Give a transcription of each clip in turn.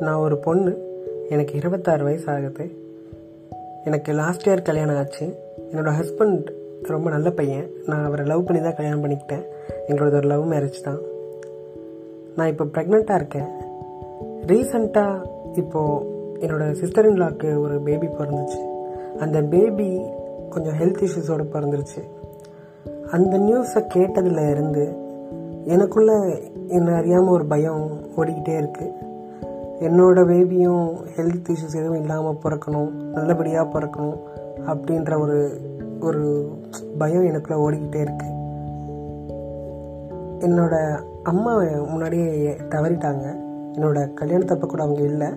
நான் ஒரு பொண்ணு. எனக்கு இருபத்தாறு வயசு ஆகுது எனக்கு லாஸ்ட் இயர் கல்யாணம் ஆச்சு. என்னோடய ஹஸ்பண்ட் ரொம்ப நல்ல பையன். நான் அவரை லவ் பண்ணி தான் கல்யாணம் பண்ணிக்கிட்டேன். எங்களோட ஒரு லவ் மேரேஜ் தான். நான் இப்போ ப்ரெக்னெண்ட்டாக இருக்கேன். ரீசண்டாக இப்போது என்னோடய சிஸ்டர் இன்லாக்கு ஒரு பேபி பிறந்துச்சு. அந்த பேபி கொஞ்சம் ஹெல்த் இஷ்யூஸோடு பிறந்துருச்சு. அந்த நியூஸை கேட்டதில் இருந்து எனக்குள்ளே என்ன அறியாமல் ஒரு பயம் ஓடிக்கிட்டே இருக்குது என்னோடய பேபியும் ஹெல்த் இஷ்யூஸ் எதுவும் இல்லாமல் பிறக்கணும் நல்லபடியாக பிறக்கணும் அப்படின்ற ஒரு ஒரு பயம் எனக்குள்ளே ஓடிக்கிட்டே இருக்கு. என்னோடய அம்மா முன்னாடியே தவறிட்டாங்க. என்னோட கல்யாணத்தப்ப கூட அவங்க இல்லை.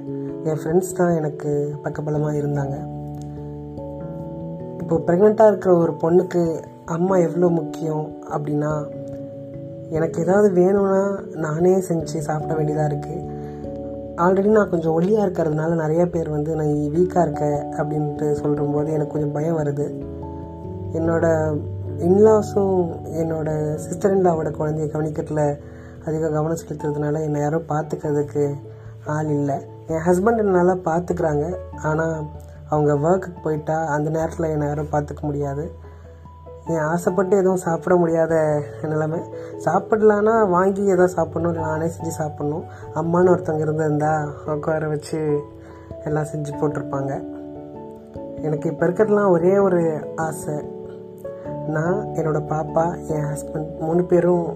என் ஃப்ரெண்ட்ஸ் தான் எனக்கு பக்கபலமாக இருந்தாங்க. இப்போ ப்ரெக்னெண்ட்டாக இருக்கிற ஒரு பொண்ணுக்கு அம்மா எவ்வளோ முக்கியம் அப்படின்னா எனக்கு ஏதாவது வேணும்னா நானே செஞ்சு சாப்பிட வேண்டியதாக இருக்குது ஆல்ரெடி நான் கொஞ்சம் ஒல்லியாக இருக்கிறதுனால நிறைய பேர் வந்து நான் வீக்காக இருக்க அப்படின்ட்டு சொல்லும்போது எனக்கு கொஞ்சம் பயம் வருது. என்னோட இன்லாஸும் என்னோட சிஸ்டர் இன்லாவோட குழந்தைய கவனிக்கிறதுல அதிக கவனம் செலுத்துறதுனால என்னை யாரும் பார்த்துக்கிறதுக்கு ஆள் இல்லை. என் ஹஸ்பண்ட் நல்லா பார்த்துக்கிறாங்க ஆனால் அவங்க ஒர்க்குக்கு போயிட்டா அந்த நேரத்தில் என்னை யாரும் பார்த்துக்க முடியாது. என் ஆசைப்பட்டு எதுவும் சாப்பிட முடியாத நிலைமை. சாப்பிடலான்னா வாங்கி எதாவது சாப்பிட்ணும் இல்லை நானே செஞ்சு சாப்பிட்ணும். அம்மான்னு ஒருத்தவங்க இருந்திருந்தா உட்கார வச்சு எல்லாம் செஞ்சு போட்டிருப்பாங்க. எனக்கு இப்போ இருக்கிறதுலாம் ஒரே ஒரு ஆசை. நான் என்னோடய பாப்பா என் ஹஸ்பண்ட் மூணு பேரும்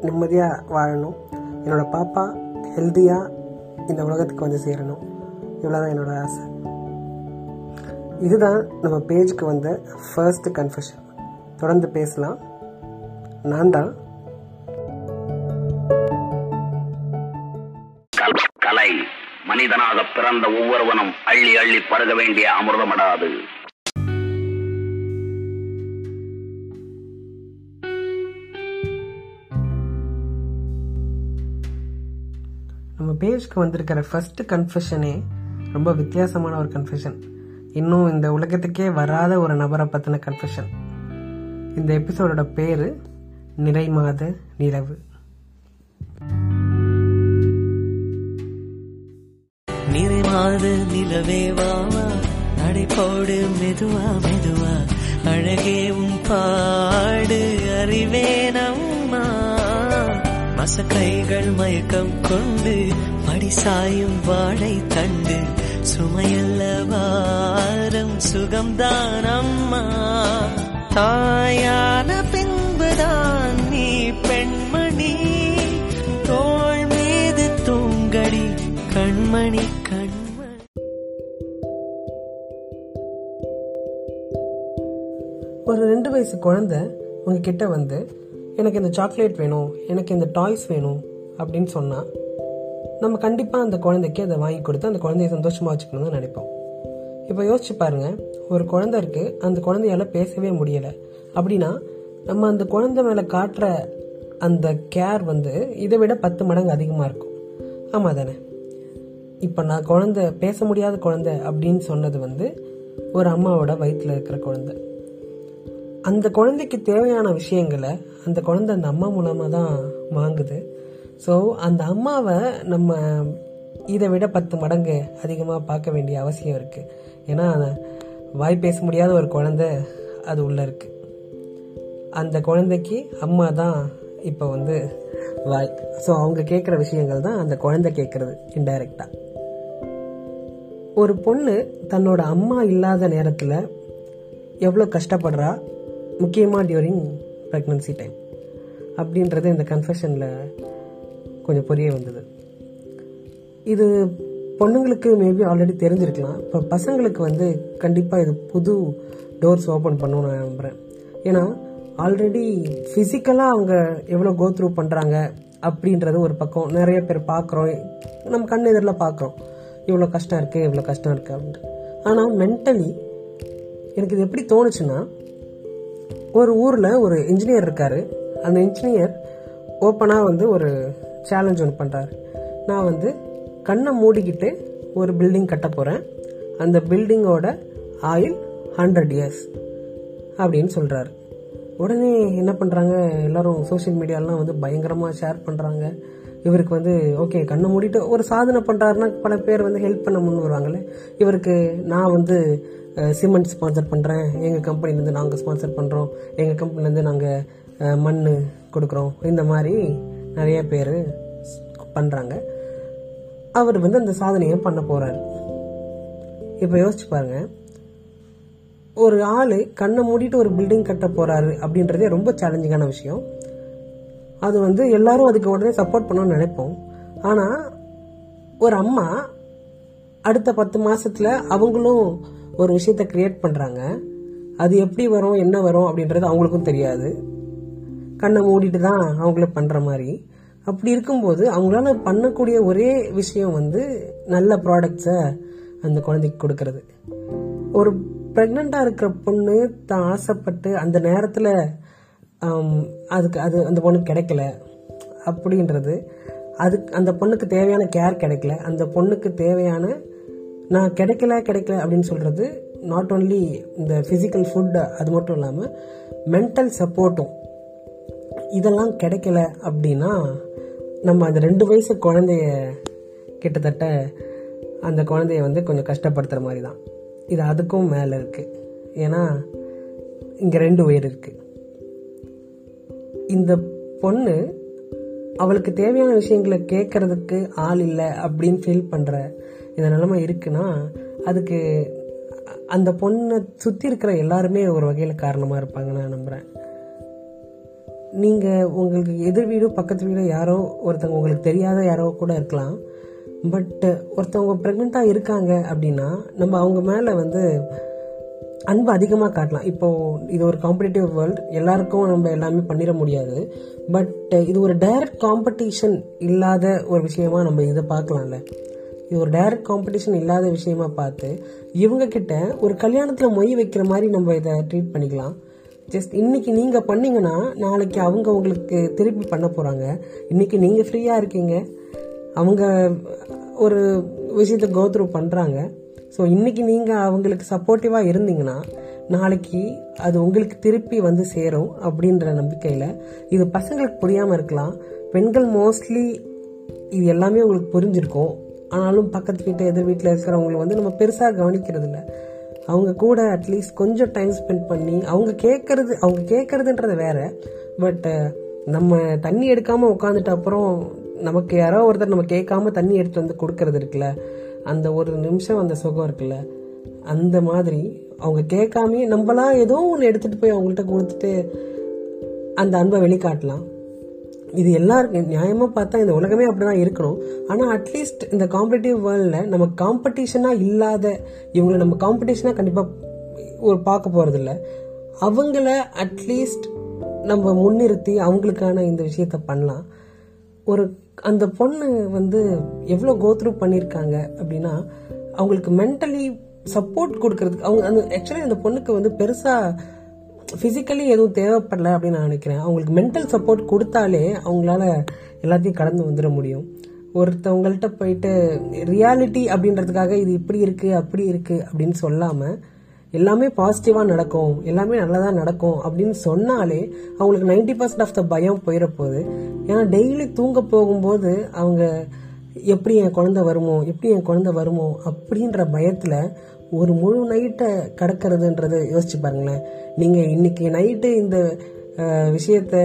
நிம்மதியாக வாழணும். என்னோடய பாப்பா ஹெல்த்தியாக இந்த உலகத்துக்கு வந்து சேரணும். இவ்வளோதான் என்னோடய ஆசை. இதுதான் நம்ம பேஜுக்கு வந்த ஃபர்ஸ்ட் கன்ஃபெஷன் தொடர்ந்து பேசலாம். நான் தான். கல்- மனிதனாக பிறந்த ஒவ்வொருவனும் அள்ளி அள்ளி பருக வேண்டிய அமிர்தமடாது. நம்ம பேஜ்க்கு வந்திருக்கிற ஃபர்ஸ்ட் கன்ஃபெஷனே ரொம்ப வித்தியாசமான ஒரு கன்ஃபெஷன் இன்னும் இந்த உலகத்துக்கே வராத ஒரு நபரை பற்றின கன்ஃபெஷன் இந்த எபிசோடோட பேர் நிறைமாத நிலவு. நிறைமாத நிலவே வாவா நடைபோடு மெதுவா மெதுவா. அழகே உன் பாடு அறிவேனம்மா மசக்கைகள் மயக்கம் கொண்டு படிசாயும் வாழை தண்டு. சுமையல்ல வாரம் சுகம்தான் அம்மா. தாயான பின்புதான் நீ பெண்மணி. தோல் மீது தூங்கடி கண்மணி கண்மணி. ஒரு ரெண்டு வயசு குழந்தை உங்ககிட்ட வந்து எனக்கு இந்த சாக்லேட் வேணும் எனக்கு இந்த டாய்ஸ் வேணும் அப்படின்னு சொன்னால் நம்ம கண்டிப்பாக அந்த குழந்தைக்கு அதை வாங்கி கொடுத்து அந்த குழந்தைய சந்தோஷமாக வச்சுக்கணும்னு நினைப்போம். இப்போ யோசிச்சு பாருங்கள் ஒரு குழந்தை இருக்கு அந்த குழந்தையால பேசவே முடியலை. அப்படின்னா நம்ம அந்த குழந்தை மேலே காட்டுற அந்த கேர் வந்து இதை விட பத்து மடங்கு அதிகமாக இருக்கும். ஆமாம் தானே? இப்போ நான் குழந்தை பேச முடியாத குழந்தை அப்படின்னு சொன்னது வந்து ஒரு அம்மாவோட வயிற்றில் இருக்கிற குழந்தை. அந்த குழந்தைக்கு தேவையான விஷயங்களை அந்த குழந்தை அந்த அம்மா மூலமாக தான் வாங்குது. ஸோ அந்த அம்மாவை நம்ம இதை விட பத்து மடங்கு அதிகமாக பார்க்க வேண்டிய அவசியம் இருக்குது ஏன்னா வாய் பேச முடியாத ஒரு குழந்தை அது உள்ளே இருக்குது அந்த குழந்தைக்கு அம்மா தான் இப்போ வந்து வாய். ஸோ அவங்க கேட்குற விஷயங்கள் தான் அந்த குழந்தை கேட்குறது இன்டைரக்டாக ஒரு பொண்ணு தன்னோட அம்மா இல்லாத நேரத்தில் எவ்வளோ கஷ்டப்படுறா? முக்கியமாக டியூரிங் ப்ரெக்னன்சி டைம் அப்படின்றது இந்த கன்ஃபெஷனில் கொஞ்சம் புரிய வந்தது. இது பொண்ணுங்களுக்கு மேபி ஆல்ரெடி தெரிஞ்சிருக்கலாம். இப்போ பசங்களுக்கு வந்து கண்டிப்பாக இது புது டோர்ஸ் ஓப்பன் பண்ணணும்னு நான் நம்புகிறேன் ஏன்னா ஆல்ரெடி ஃபிசிக்கலாக அவங்க எவ்வளோ கோ த்ரூ பண்ணுறாங்க அப்படின்றது ஒரு பக்கம். நிறைய பேர் பார்க்குறோம். நம்ம கண் எதிரில் பார்க்குறோம். இவ்வளோ கஷ்டம் இருக்குது இவ்வளோ கஷ்டம் இருக்குது அப்படின்ட்டு. ஆனால் மென்டலி எனக்கு இது எப்படி தோணுச்சுன்னா ஒரு ஊரில் ஒரு இன்ஜினியர் இருக்கார். அந்த இன்ஜினியர் ஓப்பனாக வந்து ஒரு சேலஞ்ச் ஒன்று பண்ணுறாரு நான் வந்து கண்ணை மூடிக்கிட்டு ஒரு பில்டிங் கட்ட போகிறேன் அந்த பில்டிங்கோட ஆயில் ஹண்ட்ரட் இயர்ஸ் அப்படின்னு சொல்கிறாரு உடனே என்ன பண்ணுறாங்க எல்லோரும் சோஷியல் மீடியாலாம் வந்து பயங்கரமாக ஷேர் பண்ணுறாங்க இவருக்கு வந்து ஓகே கண்ணை மூடிட்டு ஒரு சாதனை பண்ணுறாருன்னா பல பேர் வந்து ஹெல்ப் பண்ண முன் வருவாங்கள்ல இவருக்கு நான் வந்து சிமெண்ட் ஸ்பான்சர் பண்ணுறேன் எங்கள் கம்பெனிலேருந்து நாங்கள் ஸ்பான்சர் பண்ணுறோம் எங்கள் கம்பெனிலேருந்து நாங்கள் மண் கொடுக்குறோம். இந்த மாதிரி நிறைய பேர் பண்ணுறாங்க அவர் வந்து அந்த சாதனையை பண்ண போகிறாரு இப்போ யோசிச்சு பாருங்க. ஒரு ஆள் கண்ணை மூடிட்டு ஒரு பில்டிங் கட்ட போறாரு அப்படின்றதே ரொம்ப சேலஞ்சிங்கான விஷயம். அது வந்து எல்லாரும் அதுக்கு உடனே சப்போர்ட் பண்ணணும்னு நினைப்போம். ஆனால் ஒரு அம்மா அடுத்த பத்து மாசத்துல அவங்களும் ஒரு விஷயத்த கிரியேட் பண்றாங்க. அது எப்படி வரும் என்ன வரும் அப்படின்றது அவங்களுக்கும் தெரியாது. கண்ணை மூடிட்டு தான் அவங்கள பண்ற மாதிரி. அப்படி இருக்கும்போது அவங்களால பண்ணக்கூடிய ஒரே விஷயம் வந்து நல்ல ப்ராடக்ட்ஸை அந்த குழந்தைக்கு கொடுக்கறது. ஒரு ப்ரெக்னெண்ட்டாக இருக்கிற பொண்ணு தான் ஆசைப்பட்டு அந்த நேரத்தில் அதுக்கு அது அந்த பொண்ணுக்கு கிடைக்கல அப்படின்றது அதுக்கு அந்த பொண்ணுக்கு தேவையான கேர் கிடைக்கல அந்த பொண்ணுக்கு தேவையான நான் கிடைக்கல கிடைக்கல அப்படின்னு சொல்கிறது நாட் ஓன்லி இந்த ஃபிசிக்கல் ஃபுட் அது மட்டும் இல்லாமல் மென்டல் சப்போர்ட்டும் இதெல்லாம் கிடைக்கல அப்படின்னா நம்ம அந்த ரெண்டு வயசு குழந்தைய கிட்டத்தட்ட அந்த குழந்தைய வந்து கொஞ்சம் கஷ்டப்படுத்துகிற மாதிரி தான் இது அதுக்கும் மேலே இருக்குது ஏன்னா இங்கே ரெண்டு உயிர் இருக்குது இந்த பொண்ணு அவளுக்கு தேவையான விஷயங்களை கேட்கறதுக்கு ஆள் இல்லை அப்படின்னு ஃபீல் பண்ணுற இந்த நிலைமை இருக்குன்னா அதுக்கு அந்த பொண்ணை சுற்றி இருக்கிற எல்லாருமே ஒரு வகையில் காரணமாக இருப்பாங்க நான் நம்புகிறேன் நீங்கள் உங்களுக்கு எதிர் வீடு பக்கத்து வீடு யாரோ ஒருத்தவங்க உங்களுக்கு தெரியாத யாரோ கூட இருக்கலாம். பட் ஒருத்தவங்க ப்ரெக்னெண்ட்டாக இருக்காங்க அப்படின்னா நம்ம அவங்க மேலே வந்து அன்பு அதிகமாக காட்டலாம். இப்போது இது ஒரு காம்படிட்டிவ் வேர்ல்டு எல்லாருக்கும் நம்ம எல்லாமே பண்ணிட முடியாது. பட் இது ஒரு டைரக்ட் காம்படிஷன் இல்லாத ஒரு விஷயமா நம்ம இதை பார்க்கலாம்ல. இது ஒரு டைரக்ட் காம்படிஷன் இல்லாத விஷயமா பார்த்து இவங்க கிட்ட ஒரு கல்யாணத்தில் மொய் வைக்கிற மாதிரி நம்ம இதை ட்ரீட் பண்ணிக்கலாம். ஜஸ்ட் இன்னைக்கு நீங்கள் பண்ணிங்கன்னா நாளைக்கு அவங்க உங்களுக்கு திருப்பி பண்ண போகிறாங்க இன்னைக்கு நீங்கள் ஃப்ரீயாக இருக்கீங்க. அவங்க ஒரு விஷயத்தை கோத்ரூ பண்ணுறாங்க ஸோ இன்றைக்கி நீங்கள் அவங்களுக்கு சப்போர்ட்டிவாக இருந்தீங்கன்னா நாளைக்கு அது உங்களுக்கு திருப்பி வந்து சேரும் அப்படின்ற நம்பிக்கையில் இது பசங்களுக்கு புரியாமல் இருக்கலாம். பெண்கள் மோஸ்ட்லி இது எல்லாமே உங்களுக்கு புரிஞ்சிருக்கும். ஆனாலும் பக்கத்து வீட்டு எதிர் வீட்டில் இருக்கிறவங்களை வந்து நம்ம பெருசாக கவனிக்கிறது இல்லை அவங்க கூட அட்லீஸ்ட் கொஞ்சம் டைம் ஸ்பெண்ட் பண்ணி அவங்க கேட்கறது அவங்க கேட்கறதுன்றது வேற. பட் நம்ம தண்ணி எடுக்காம உட்காந்துட்ட அப்புறம் நமக்கு யாரோ ஒருத்தர் நம்ம கேட்காம தண்ணி எடுத்து வந்து கொடுக்கறது இருக்குல்ல? அந்த ஒரு நிமிஷம் அந்த சுகம் இருக்குல்ல? அந்த மாதிரி அவங்க கேட்காமயே நம்மளா ஏதோ ஒன்று எடுத்துட்டு போய் அவங்கள்ட்ட கொடுத்துட்டு அந்த அன்பை வெளிக்காட்டலாம். இது எல்லாருக்கும் நியாயமாக பார்த்தா இந்த உலகமே அப்படிதான் இருக்கணும். ஆனால் அட்லீஸ்ட் இந்த காம்படிட்டிவ் வேர்ல்டில் நம்ம காம்படிஷனாக இல்லாத இவங்களை நம்ம காம்படிஷனாக கண்டிப்பாக ஒரு பார்க்க போகிறதில்ல அவங்கள அட்லீஸ்ட் நம்ம முன்னிறுத்தி அவங்களுக்கான இந்த விஷயத்த பண்ணலாம். ஒரு அந்த பொண்ணு வந்து எவ்வளோ கோத்ரூ பண்ணியிருக்காங்க அப்படின்னா அவங்களுக்கு மென்டலி சப்போர்ட் கொடுக்கறதுக்கு அவங்க அந்த ஆக்சுவலி அந்த பொண்ணுக்கு வந்து பெருசாக ஃபிசிக்கலி எதுவும் தேவைப்படல அப்படின்னு நான் நினைக்கிறேன். அவங்களுக்கு மென்டல் சப்போர்ட் கொடுத்தாலே அவங்களால எல்லாத்தையும் கடந்து வந்துட முடியும். ஒருத்தவங்கள்ட்ட போயிட்டு ரியாலிட்டி அப்படின்றதுக்காக இது இப்படி இருக்கு அப்படி இருக்கு அப்படின்னு சொல்லாம எல்லாமே பாசிட்டிவாக நடக்கும் எல்லாமே நல்லதாக நடக்கும் அப்படின்னு சொன்னாலே அவங்களுக்கு நைன்டி பர்சன்ட் ஆஃப் த பயம் போயிட போகுது ஏன்னா டெய்லி தூங்க போகும்போது அவங்க எப்படி என் குழந்தை வருமோ எப்படி என் குழந்தை வருமோ அப்படின்ற பயத்தில் ஒரு முழு நைட்டை கடக்கிறதுன்றதை யோசிச்சு பாருங்களேன். நீங்க இன்னைக்கு நைட்டு இந்த விஷயத்த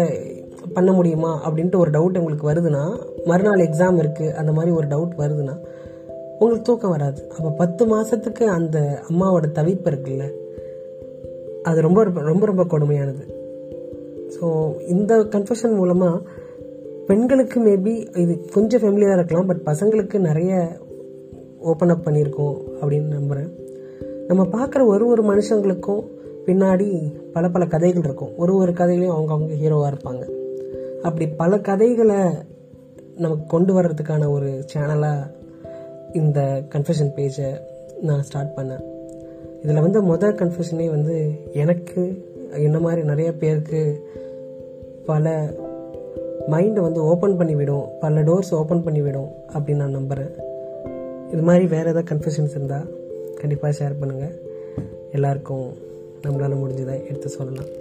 பண்ண முடியுமா அப்படின்ட்டு ஒரு டவுட் உங்களுக்கு வருதுன்னா மறுநாள் எக்ஸாம் இருக்கு அந்த மாதிரி ஒரு டவுட் வருதுன்னா உங்களுக்கு தூக்கம் வராது. அப்போ பத்து மாசத்துக்கு அந்த அம்மாவோட தவிப்பு இருக்குல்ல அது ரொம்ப ரொம்ப ரொம்ப கொடுமையானது. ஸோ இந்த கன்ஃபெஷன் மூலமாக பெண்களுக்கு மேபி இது கொஞ்சம் ஃபெமிலியாக இருக்கலாம் பட் பசங்களுக்கு நிறைய ஓப்பன் அப் பண்ணியிருக்கோம் அப்படின்னு நம்புகிறேன் நம்ம பார்க்குற ஒரு ஒரு மனுஷங்களுக்கும் பின்னாடி பல பல கதைகள் இருக்கும். ஒரு ஒரு கதையிலையும் அவங்க அவங்க ஹீரோவாக இருப்பாங்க. அப்படி பல கதைகளை நமக்கு கொண்டு வர்றதுக்கான ஒரு சேனலாக இந்த கன்ஃபெஷன் பேஜை நான் ஸ்டார்ட் பண்ணேன். இதில் வந்து மொதல் கன்ஃபெஷனே வந்து எனக்கு என்ன மாதிரி நிறைய பேருக்கு பல மைண்டை வந்து ஓப்பன் பண்ணி விடும். பல டோர்ஸ் ஓப்பன் பண்ணி விடும் அப்படின்னு நான் நம்புகிறேன் இது மாதிரி வேறு ஏதாவது கன்ஃபெஷன்ஸ் இருந்தால் கண்டிப்பாக ஷேர் பண்ணுங்கள் எல்லாருக்கும் நம்மளால் முடிஞ்சதை எடுத்து சொல்லலாம்.